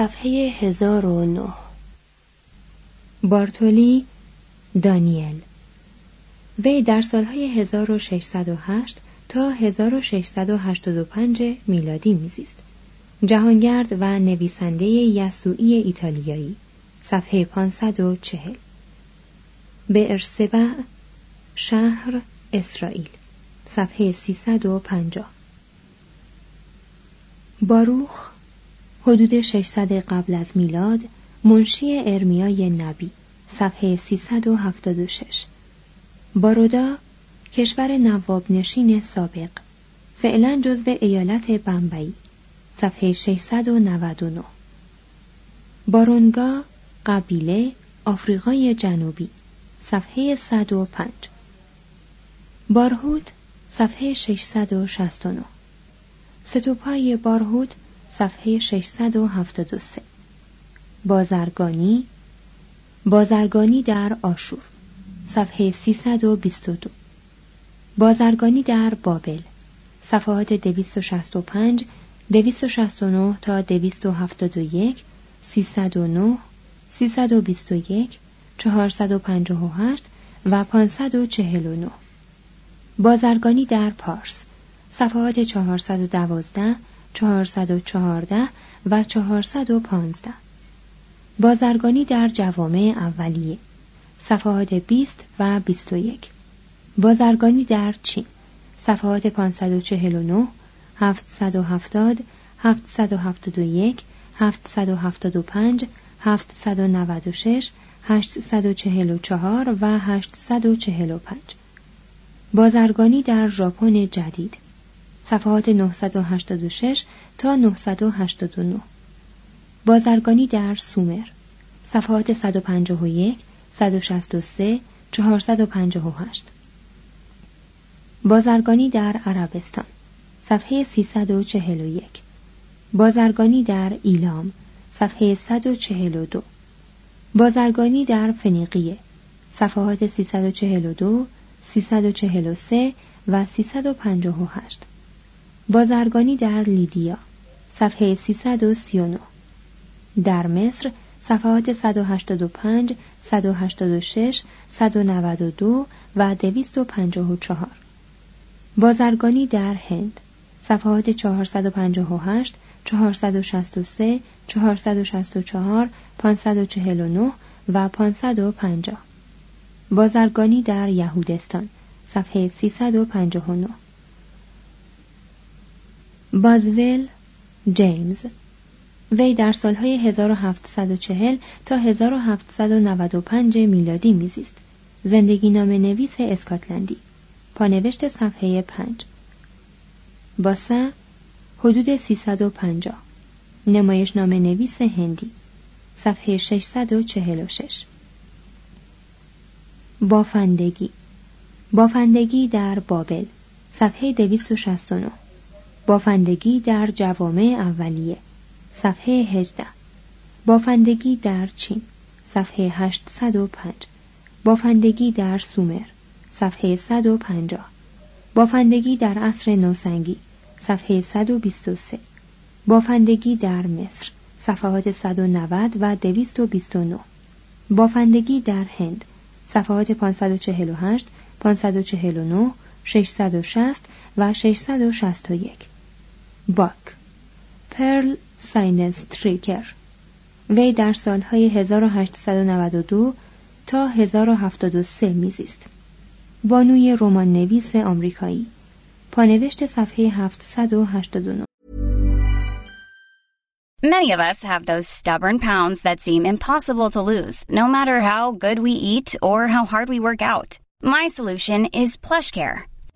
صفحه 1009 بارتولی دانیل. وی در سالهای 1608 تا 1685 میلادی میزیست. جهانگرد و نویسنده یسوعی ایتالیایی. صفحه 540 به ارسبع شهر اسرائیل. صفحه 350 باروخ حدود 600 قبل از میلاد منشی ارمیای نبی صفحه 376 بارودا کشور نواب نشین سابق فعلا جزو ایالت بمبئی صفحه 699 بارونگا قبیله آفریقای جنوبی صفحه 105 بارهود صفحه 669 ستوپای بارهود صفحه 673 بازرگانی بازرگانی در آشور صفحه 322 بازرگانی در بابل صفحات 265 269 تا 271 309 321 458 و 549 بازرگانی در پارس صفحات 412 414 و 415 بازرگانی در جوامع اولیه. صفحات 20 و 21 بازرگانی در چین. صفحات 549 770 771 775 796 844 و 845 بازرگانی در ژاپن جدید. صفحات 986 تا 989 بازرگانی در سومر. صفحات 151 163 458 بازرگانی در عربستان. صفحه 341 بازرگانی در ایلام. صفحه 142 بازرگانی در فنیقیه. صفحات 342 343 و 358 بازرگانی در لیدیا صفحه 339 در مصر صفحات 185 186 192 و 254 بازرگانی در هند صفحات 458 463 464 549 و 550 بازرگانی در یهودستان صفحه 359 بازول جیمز وی در سالهای 1740 تا 1795 میلادی میزیست. زندگی نام نویس اسکاتلندی. پانوشت صفحه 5 باسه حدود 350 نمایش نام نویس هندی. صفحه 646 بافندگی. بافندگی در بابل. صفحه 269 بافندگی در جوامع اولیه. صفحه 18 بافندگی در چین. صفحه 805 بافندگی در سومر. صفحه 150 بافندگی در عصر نوسنگی. صفحه 123 بافندگی در مصر. صفحات 190 و 229 بافندگی در هند. صفحات 548 549 660 و 661 باک پرل سایدنستریکر وی در سالهای 1892 تا 1073 میزیست بانوی رمان نویس آمریکایی پانوشت صفحه 789 Many of us have those stubborn pounds that seem impossible to lose, no matter how good we eat or how hard we work out. My solution is PlushCare.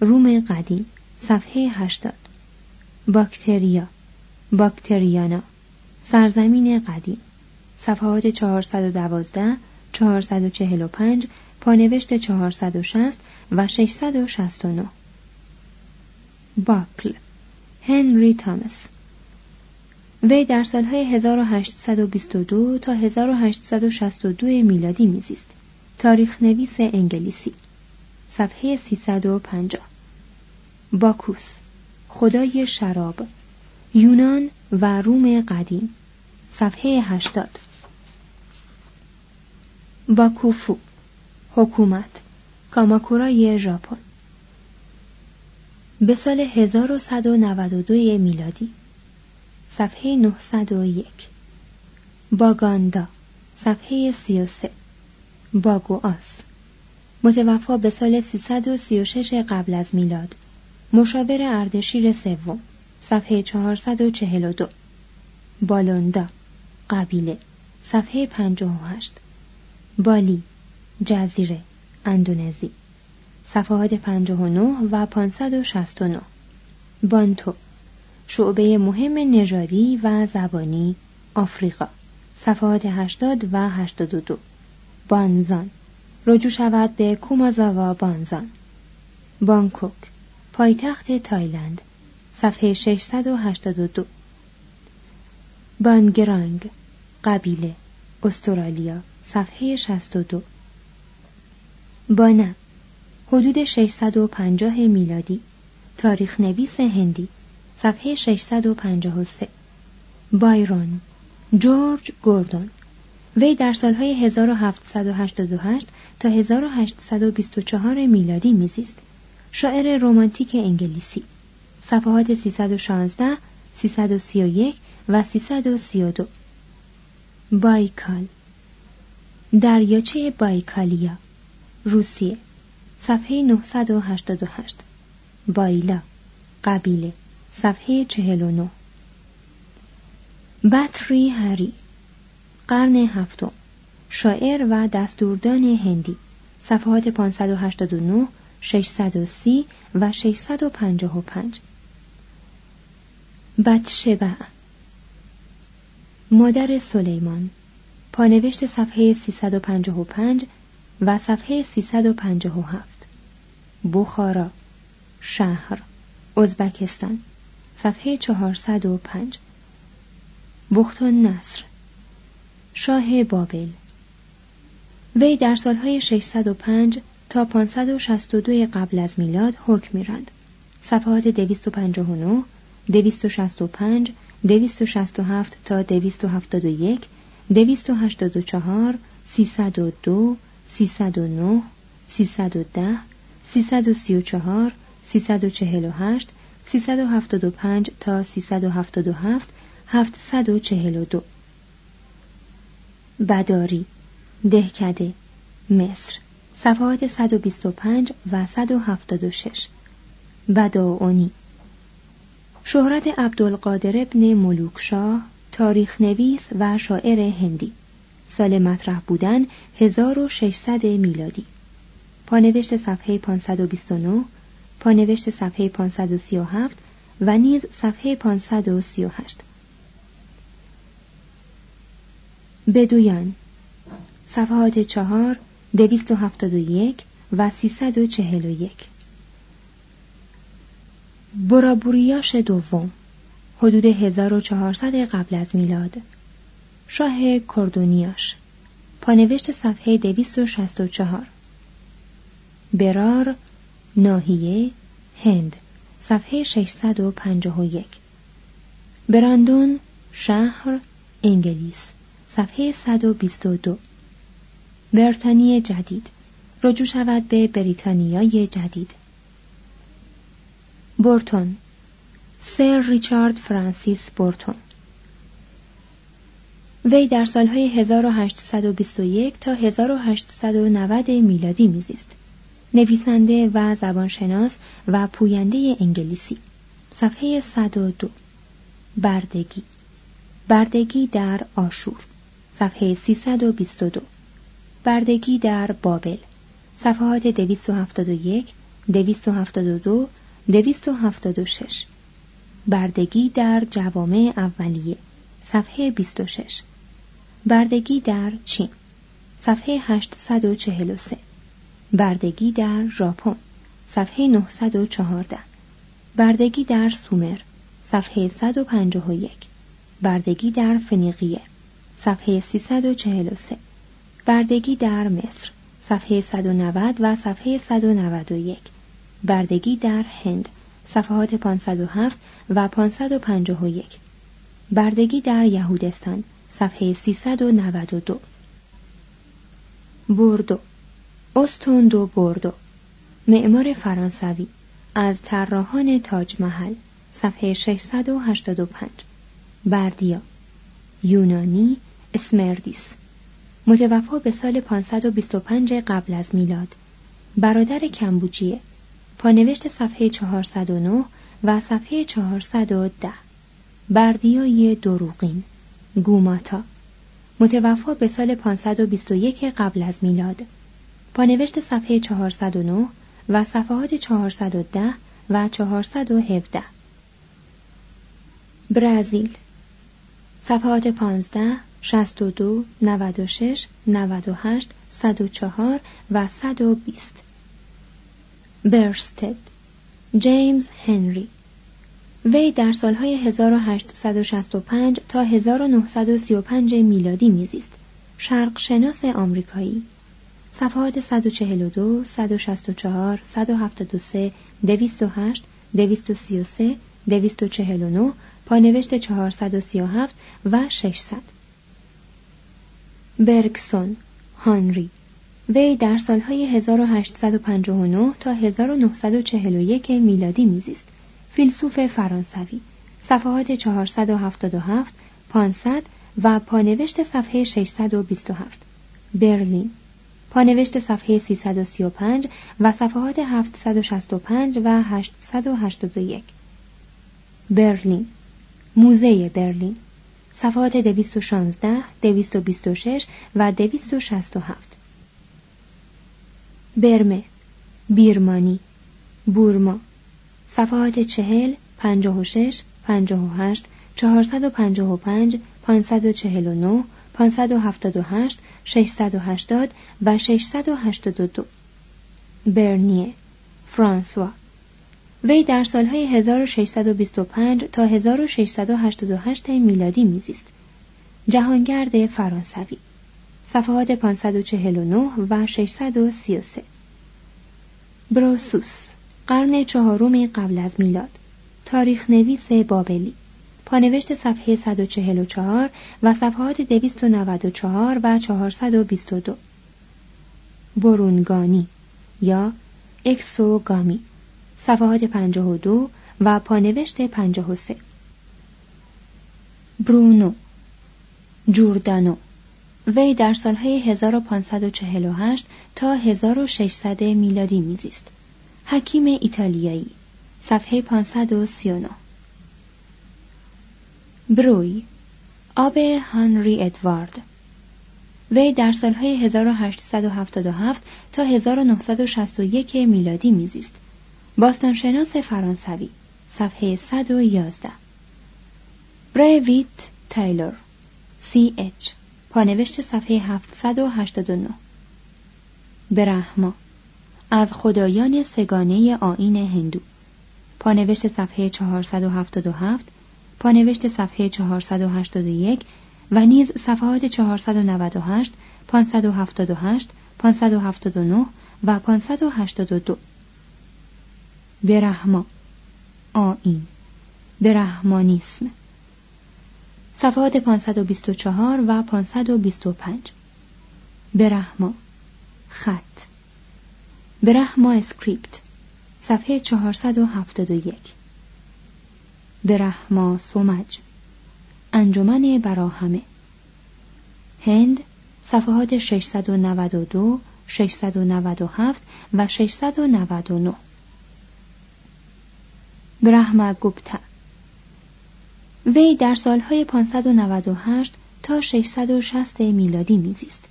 روم قدیم صفحه 80 باکتریا باکتریانا سرزمین قدیم. صفحات 412 445 پانوشت 460 و 669 باکل هنری تامس وی در سالهای 1822 تا 1862 میلادی میزیست. تاریخ نویس انگلیسی. صفحه 350 باکوس خدای شراب یونان و روم قدیم صفحه 80 باکوفو حکومت کاماکورای ژاپن. به سال 1192 میلادی صفحه 901 باگاندا صفحه 33 باگواس. متوفا به سال 336 قبل از میلاد. مشاور اردشیر سوم. صفحه 442 بالوندا. قبیله. صفحه 58 بالی. جزیره. اندونزی. صفحات 59 و 569 بانتو. شعبه مهم نژادی و زبانی آفریقا. صفحات 80 و 82 بانزان. رجوع شود به کومازاوا بانزان. بانکوک پایتخت تایلند صفحه 682 بانگرانگ قبیله استرالیا صفحه 62 بانا حدود 650 میلادی. تاریخ نویس هندی صفحه 653 بایرون جورج گوردون. وی در سالهای 1788 تا 1824 میلادی میزیست. شاعر رمانتیک انگلیسی. صفحات 316 331 و 332 بایکال. دریاچه بایکالیا روسیه. صفحه 988 بایلا. قبیله. صفحه 49 بطری هری. قرن هفتم. شاعر و دستوردان هندی. صفحات 589 630 و 655 بتشبع مادر سلیمان. پانوشت صفحه 355 و صفحه 357 بخارا شهر ازبکستان. صفحه 405 بخت نصر شاه بابل. وی در سالهای 605 تا 562 قبل از میلاد حکم میراند. صفحات 259 265 267 تا 271 284 302 309 310 334 348 375 تا 377 742 بداری دهکده مصر صفحات 125 و 176 بداونی شهرت عبدالقادر ابن ملوکشاه تاریخ نویس و شاعر هندی. سال مطرح بودن 1600 میلادی. پانوشت صفحه 529 پانوشت صفحه 537 و نیز صفحه 538 بدویان. صفحات چهار دویست و هفتاد و یک و سیصد و چهل و یک. برابوریاش دوم حدود 1400 قبل از میلاد. شاه کردونیاش پانوشت صفحه 264 برار ناحیه هند صفحه 651 براندون شهر انگلیس صفحه 122 برتانی جدید. رجوع شود به بریتانیای جدید. بورتون. سر ریچارد فرانسیس بورتون. وی در سالهای 1821 تا 1890 میلادی میزیست. نویسنده و زبانشناس و پوینده انگلیسی. صفحه 102 بردگی. بردگی در آشور. صفحه 322 بردگی در بابل. صفحات 271 272 276 بردگی در جوامع اولیه. صفحه 26 بردگی در چین. صفحه 843 بردگی در ژاپن. صفحه 914 بردگی در سومر. صفحه 151 بردگی در فنیقیه. صفحه 343 بردگی در مصر صفحه 190 و صفحه 191 بردگی در هند صفحات 507 و 551 بردگی در یهودستان صفحه 392 بوردو استوندو بوردو معمار فرانسوی از طراحان تاج محل صفحه 685 بردیا یونانی اسمردیس. متوفا به سال 525 قبل از میلاد. برادر کمبوجیه. پانوشت صفحه 409 و صفحه 410 بردیای دروغین. گوماتا. متوفا به سال 521 قبل از میلاد. پانوشت صفحه 409 و صفحات 410 و 417 برزیل. صفحات 15 62 96 98 104 و 120 برستد. جیمز هنری. وی در سالهای 1865 تا 1935 میلادی میزیست. شرق شناس آمریکایی. صفحات 142 164 173 208 233 249 پانوشت 437 و 600 برگسون هانری. وی در سالهای 1859 تا 1941 میلادی میزیست. فیلسوف فرانسوی. صفحات 477 500 و پانوشت صفحه 627 برلین. پانوشت صفحه 335 و صفحات 765 و 881 برلین. موزه برلین. صفحات 216 226 و 267 برمه بیرمانی بورما. صفحات 40 56 58 455 549 578 680 و 682 برنیه فرانسوا. وی در سالهای 1625 تا 1688 میلادی میزیست. جهانگرد فرانسوی. صفحات 549 و 633 بروسوس قرن چهارم قبل از میلاد. تاریخ نویس بابلی. پانوشت صفحه 144 و صفحات 294 و 422 برونگانی یا اکسوگامی. صفحات 52 و پانوشت 53 برونو جوردانو وی در سالهای 1548 تا 1600 میلادی میزیست. حکیم ایتالیایی صفحه 539 بروی آب هانری ادوارد. وی در سالهای 1877 تا 1961 میلادی میزیست. باستانشناس فرانسوی صفحه 111 بریویت تایلور سی اچ پانوشت صفحه 789 برهما از خدایان سگانه آین هندو. پانوشت صفحه 477 پانوشت صفحه 481 و نیز صفحات 498 578 579 و 582 برهما آین برهمانیسم صفحات 524 و 525 برهما خط. برهما اسکریپت. صفحه 471 برهما سومج انجمن براهمه. هند. صفحات 692 697 و 699 برهما گوپتا وی در سالهای 598 تا 660 میلادی میزیست.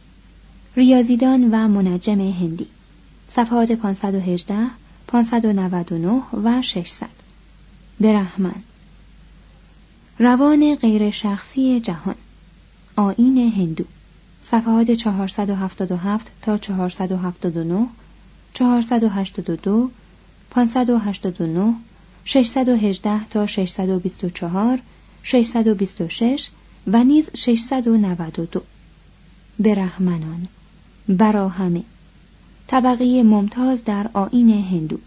ریاضیدان و منجم هندی. صفحات 518 599 و 600 برحمن روان غیر شخصی جهان. آین هندو. صفحات 477 تا 479 482 589 618 تا 624 626 و نیز 692 برهمنان براهمه. طبقه ممتاز در آین هندو.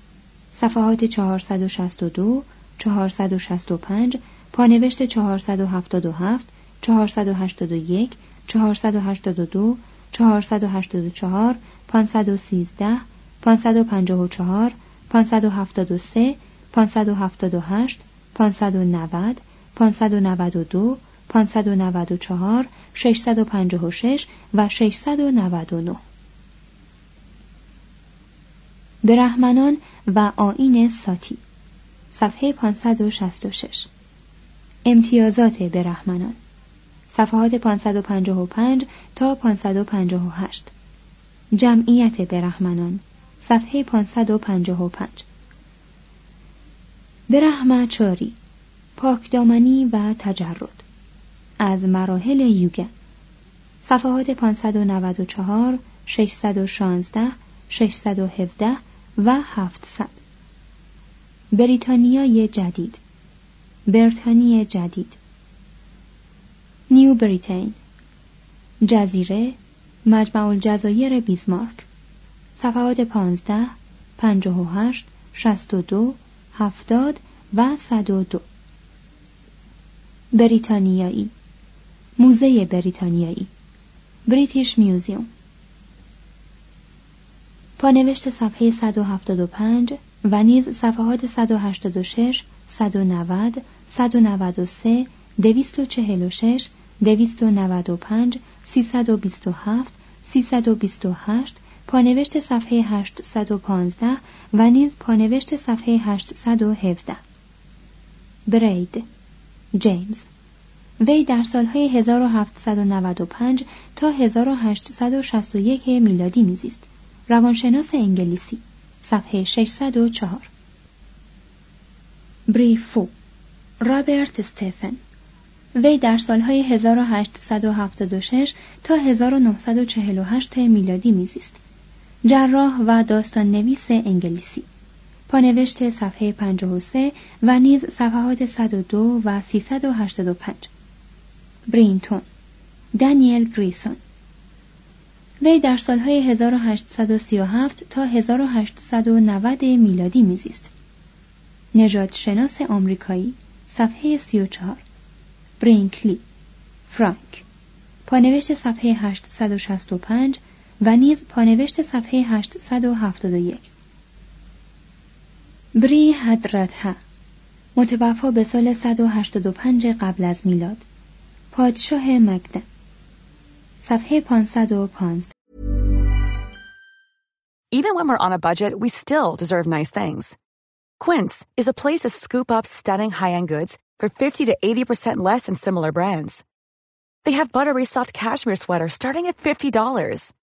صفحات 462 465 پانوشت 477 481 482 484 513 554 573 578 590 592 594 656 و 699 برهمنان و آین ساتی صفحه 566 امتیازات برهمنان صفحات 555 تا 558 جمعیت برهمنان صفحه 555 برهمچاری پاکدامنی و تجرد. از مراحل یوگا. صفحات 594 616 617 و 700 بریتانیای جدید. برتانی جدید. نیو بریتین. جزیره مجمع الجزایر بیزمارک صفحات 15 58 62 70 و 102 بریتانیایی. موزه بریتانیایی. بریتیش میوزیوم پانوشت صفحه 175 و نیز صفحات 186 190 193 246 295 327 328 پانوشت صفحه 815 و نیز پانوشت صفحه 817 برید. جیمز. وی در سالهای 1795 تا 1861 میلادی میزیست. روانشناس انگلیسی. صفحه 604 بریفو. رابرت استفن وی در سالهای 1876 تا 1948 میلادی میزیست. جراح و داستان نویس انگلیسی. پانوشت صفحه 53 و نیز صفحات 102 و 385 برینتون دانیل گریسون. وی در سالهای 1837 تا 1890 میلادی میزیست. نژادشناس آمریکایی صفحه 34 برینکلی فرانک. پانوشت صفحه 865 و نیز پانوشت صفحه 871 بری حدرتها متوفا به سال 185 قبل از میلاد پادشاه مگدن صفحه 515 Even when we're on a budget, we still deserve nice things. Quince is a place to scoop up stunning high-end goods for 50 to 80% less than similar brands. They have buttery soft cashmere sweaters starting at $50,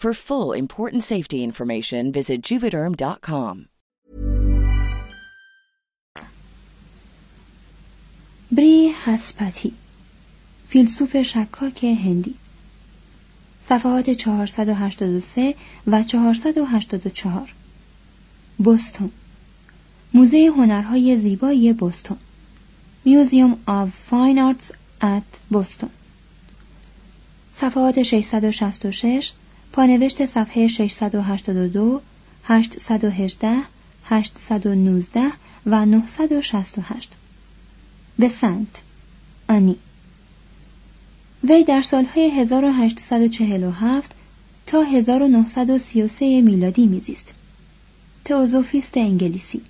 For full important safety information, visit juvederm.com. بریهسپتی. فیلسوف شکاک هندی. صفحات 483 و 484 بوستون. موزه هنرهای زیبایی بوستون. Museum of Fine Arts at Boston صفحات 666 پانوشت صفحه 682 818 819 و 968 به سنت آنی. وی در سالهای 1847 تا 1933 میلادی میزیست. تئوزوفیست انگلیسی.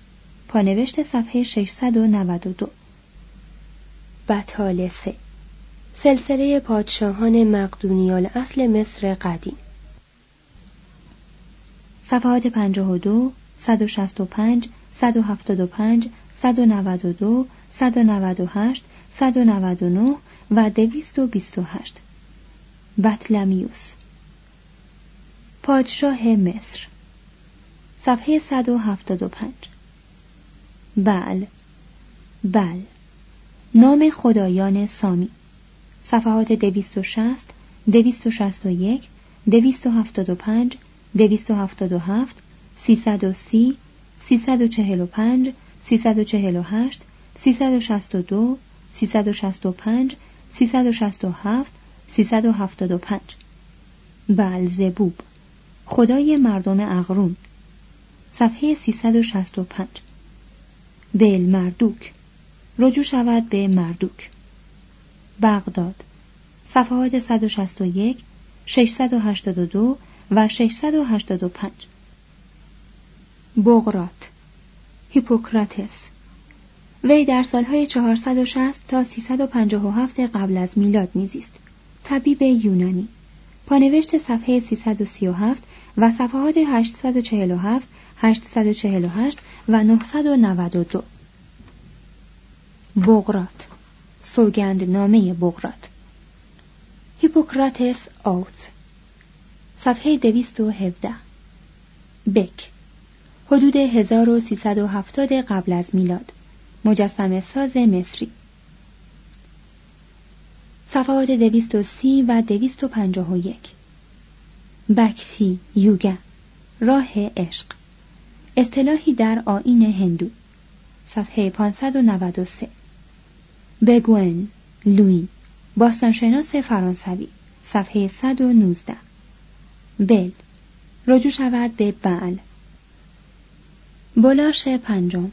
پانوشت صفحه 692 بطالسه. سلسله پادشاهان مقدونیال اصل مصر قدیم. صفحات 52 165 175 192 198 199 و 228 بطلمیوس. پادشاه مصر. صفحه 175 بل. بل. نام خدایان سامی. صفحات 260 261 275 277 330 345 348 362 365 367 375 بلزبوب. خدای مردم اغرون صفحه 365 بل مردوک رجوع شود به مردوک. بغداد. صفحات 161 682 و 685 بغرات. هیپوکراتس. وی در سالهای 460 تا 357 قبل از میلاد میزیست طبیب یونانی. پانوشت صفحه 337 و صفحات 847 848 و 992 بغرات. سوگند نامه بغرات. هیپوکراتس اوت. صفحه 217 بک. حدود 1370 قبل از میلاد. مجسم ساز مصری. صفحات 230 و 251 بکتی یوگا. راه عشق. اصطلاحی در آین هندو. صفحه 593 بگوئن لوی. باستانشناس فرانسوی. صفحه 119 بل. رجوع شود به بعل بلاش پنجم.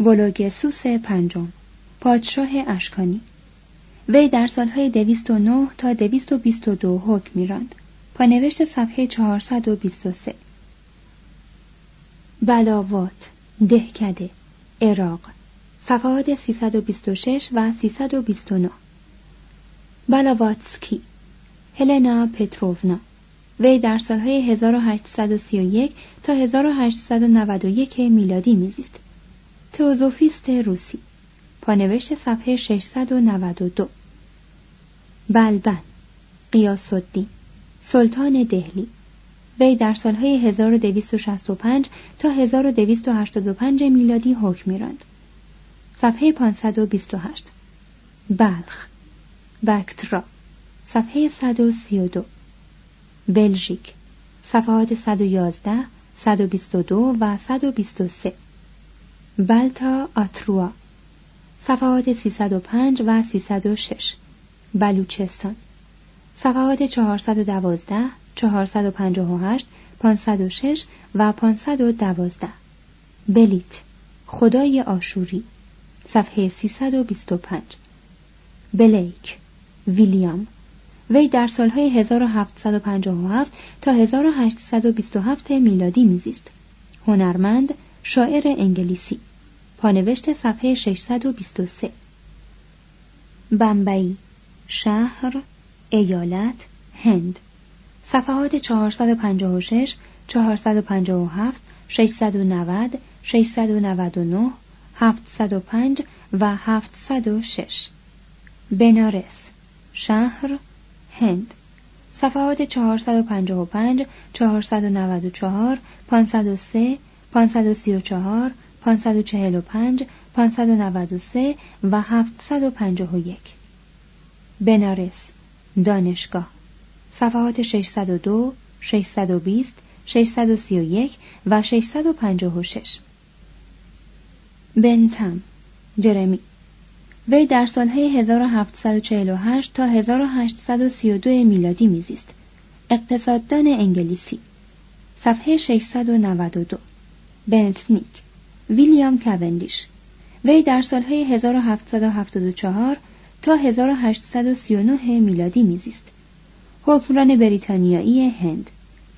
ولوگسوس پنجم. پادشاه اشکانی. وی در سالهای 209 تا 222 حکم میراند. پانوشت صفحه 423 بلاوات. دهکده. عراق. صفحات 326 و 329 بلاواتسکی. هلنا پتروونا وی در سالهای 1831 تا 1891 میلادی میزیست. تئوزوفیست روسی. پانوشت صفحه 692 بلبن. قیاس الدین سلطان دهلی. وی در سالهای 1265 تا 1285 میلادی حکم میراند. صفحه 528 بلخ. بکترا. صفحه 132 بلژیک. صفحات 111 122 و 123 بلتا آتروا. صفحات 305 و 306 بلوچستان. صفحات 412 458 506 و 512 بلیت. خدای آشوری. صفحه 325 بلیک. ویلیام. وی در سالهای 1757 تا 1827 میلادی میزیست. هنرمند شاعر انگلیسی. پانوشت صفحه 623 بمبئی شهر ایالت هند. صفحات 456 457 690 699 705 و 706 بنارس شهر هند. صفحات 455 494 503 534 545 593 و 751 بنارس دانشگاه. صفحات 602 620 631 و 656 بنتم جرمی. وی در سالهای 1748 تا 1832 میلادی میزیست. اقتصاددان انگلیسی. صفحه 692 بنتنیک ویلیام کوندیش وی در سالهای 1774 تا 1839 میلادی میزیست. حکمران بریتانیایی هند.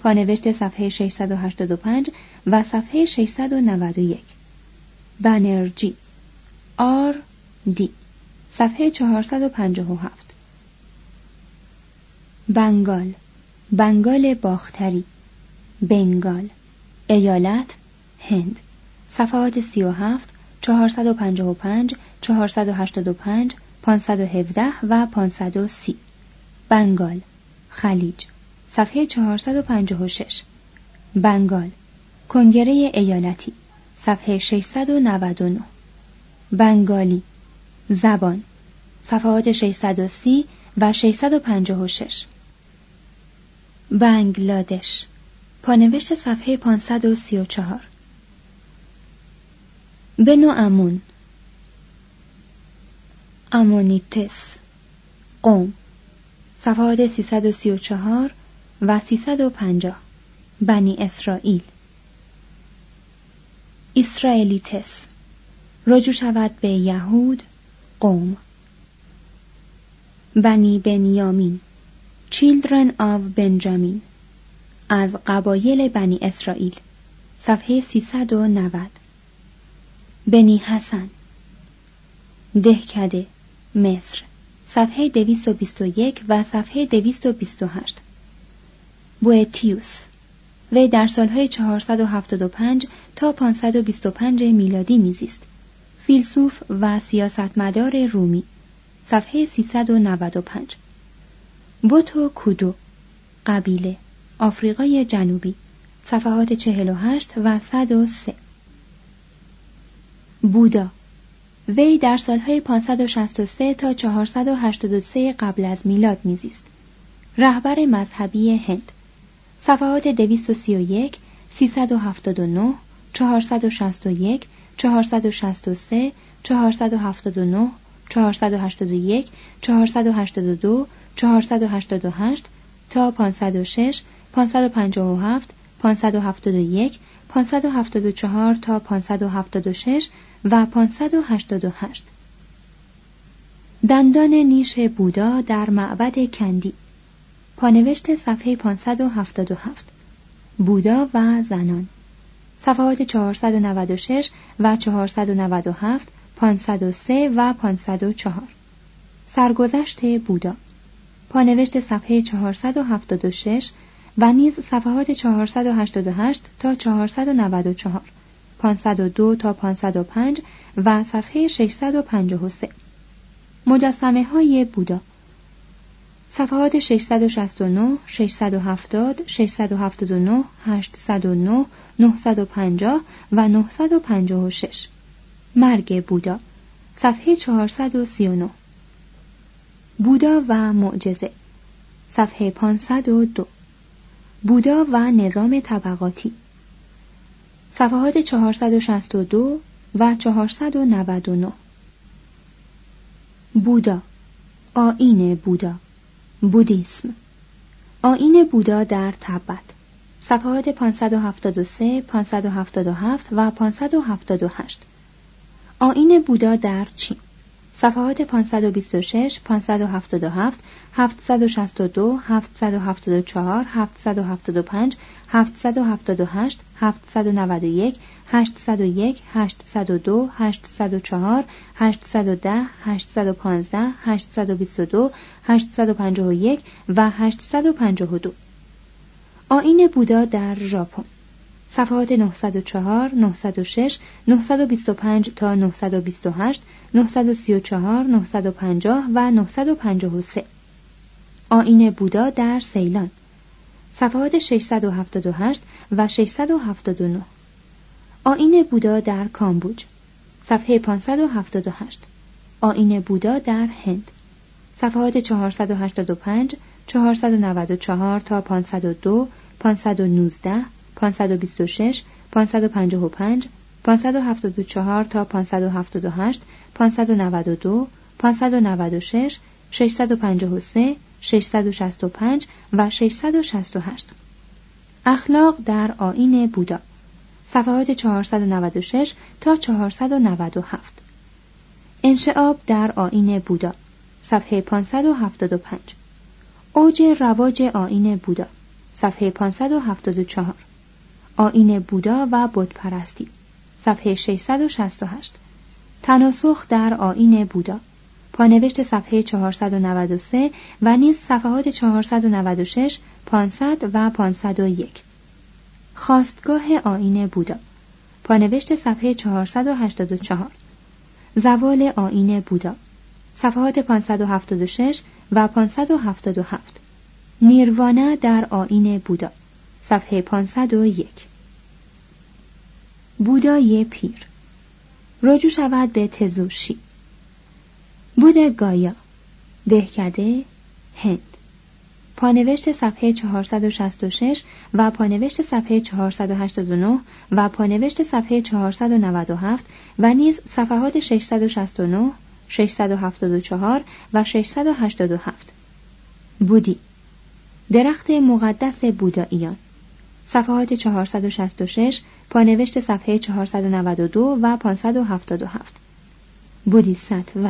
پانوشت صفحه 685 و صفحه 691 بنرژی آر دی. صفحه 457 بنگال. بنگال باختری. بنگال. ایالت هند. صفحات 37 455 485 517 و 530 بنگال. خلیج. صفحه 456 بنگال. کنگره ایالتی. صفحه 699 بنگالی. زبان صفحات 630 و 656 بنگلادش پانوشت صفحه 534 بنو امون امونیتس قوم صفحات 334 و 350 بنی اسرائیل. اسرائیلیتس رجوع شود به یهود قوم. بنی بنیامین Children of بنجامین از قبایل بنی اسرائیل صفحه 390 بنی حسن دهکده مصر صفحه 221 و صفحه 228 بوئتیوس وی در سالهای 475 تا 525 میلادی میزیست. فیلسوف و سیاستمدار رومی صفحه 395 بوتو کودو قبیله آفریقای جنوبی صفحات 48 و 103 بودا وی در سالهای 563 تا 483 قبل از میلاد میزیست. رهبر مذهبی هند صفحات 231 379 461 463 479 481 482 488 تا 506 557 571 574 تا 576 و 588 دندان نیش بودا در معبد کندی. پانوشت صفحه 577 بودا و زنان. صفحات 496 و 497 503 و 504 سرگذشت بودا. پانوشت صفحه 476 و نیز صفحات 488 تا 494 502 تا 505 و صفحه 653 مجسمه های بودا. صفحات 669 670 679 809 950 و 956 مرگ بودا صفحه 439 بودا و معجزه صفحه 502 بودا و نظام طبقاتی صفحات 462 و 499 بودا آین بودا. بودیسم. آین بودا در تبت. صفحات 573 577 و 578 آین بودا در چین. صفحات 526 577 762 774 775 778 791 801 802 804 810 815 822 851 و 852 آین بودا در ژاپن. صفحات 904 906 925 تا 928 934 950 و 953 آین بودا در سیلان. صفحات 678 و 679 آین بودا در کامبوج. صفحه 578 آین بودا در هند. صفحات 485 494 تا 502 519 526 555 574 تا 578 592 596 653 665 و 668 اخلاق در آین بودا. صفحات 496 تا 497 انشعاب در آین بودا. صفحه 575 اوج رواج آین بودا. صفحه 574 آین بودا و پرستی صفحه 668 تناسخ در آین بودا. پانوشت صفحه 493 و نیز صفحات 496 500 و 501 خواستگاه آین بودا. پانوشت صفحه 484 زوال آین بودا. صفحات 576 و 577 نیروانا در آین بودا. صفحه 501 بودای پیر. رجوع شود به تزوشی. بود گایا. دهکده هند. پانوشت صفحه 466 و پانوشت صفحه 489 و پانوشت صفحه 497 و نیز صفحات 669 674 و 687 بودی. درخت مقدس بوداییان. صفحات 466 پانوشت صفحه 492 و 577 بودیست و.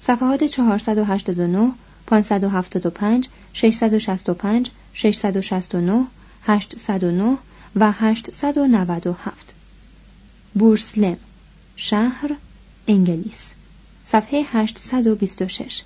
صفحات 489 575 665 669 809 و 897 بورسلم شهر انگلیس. صفحه 826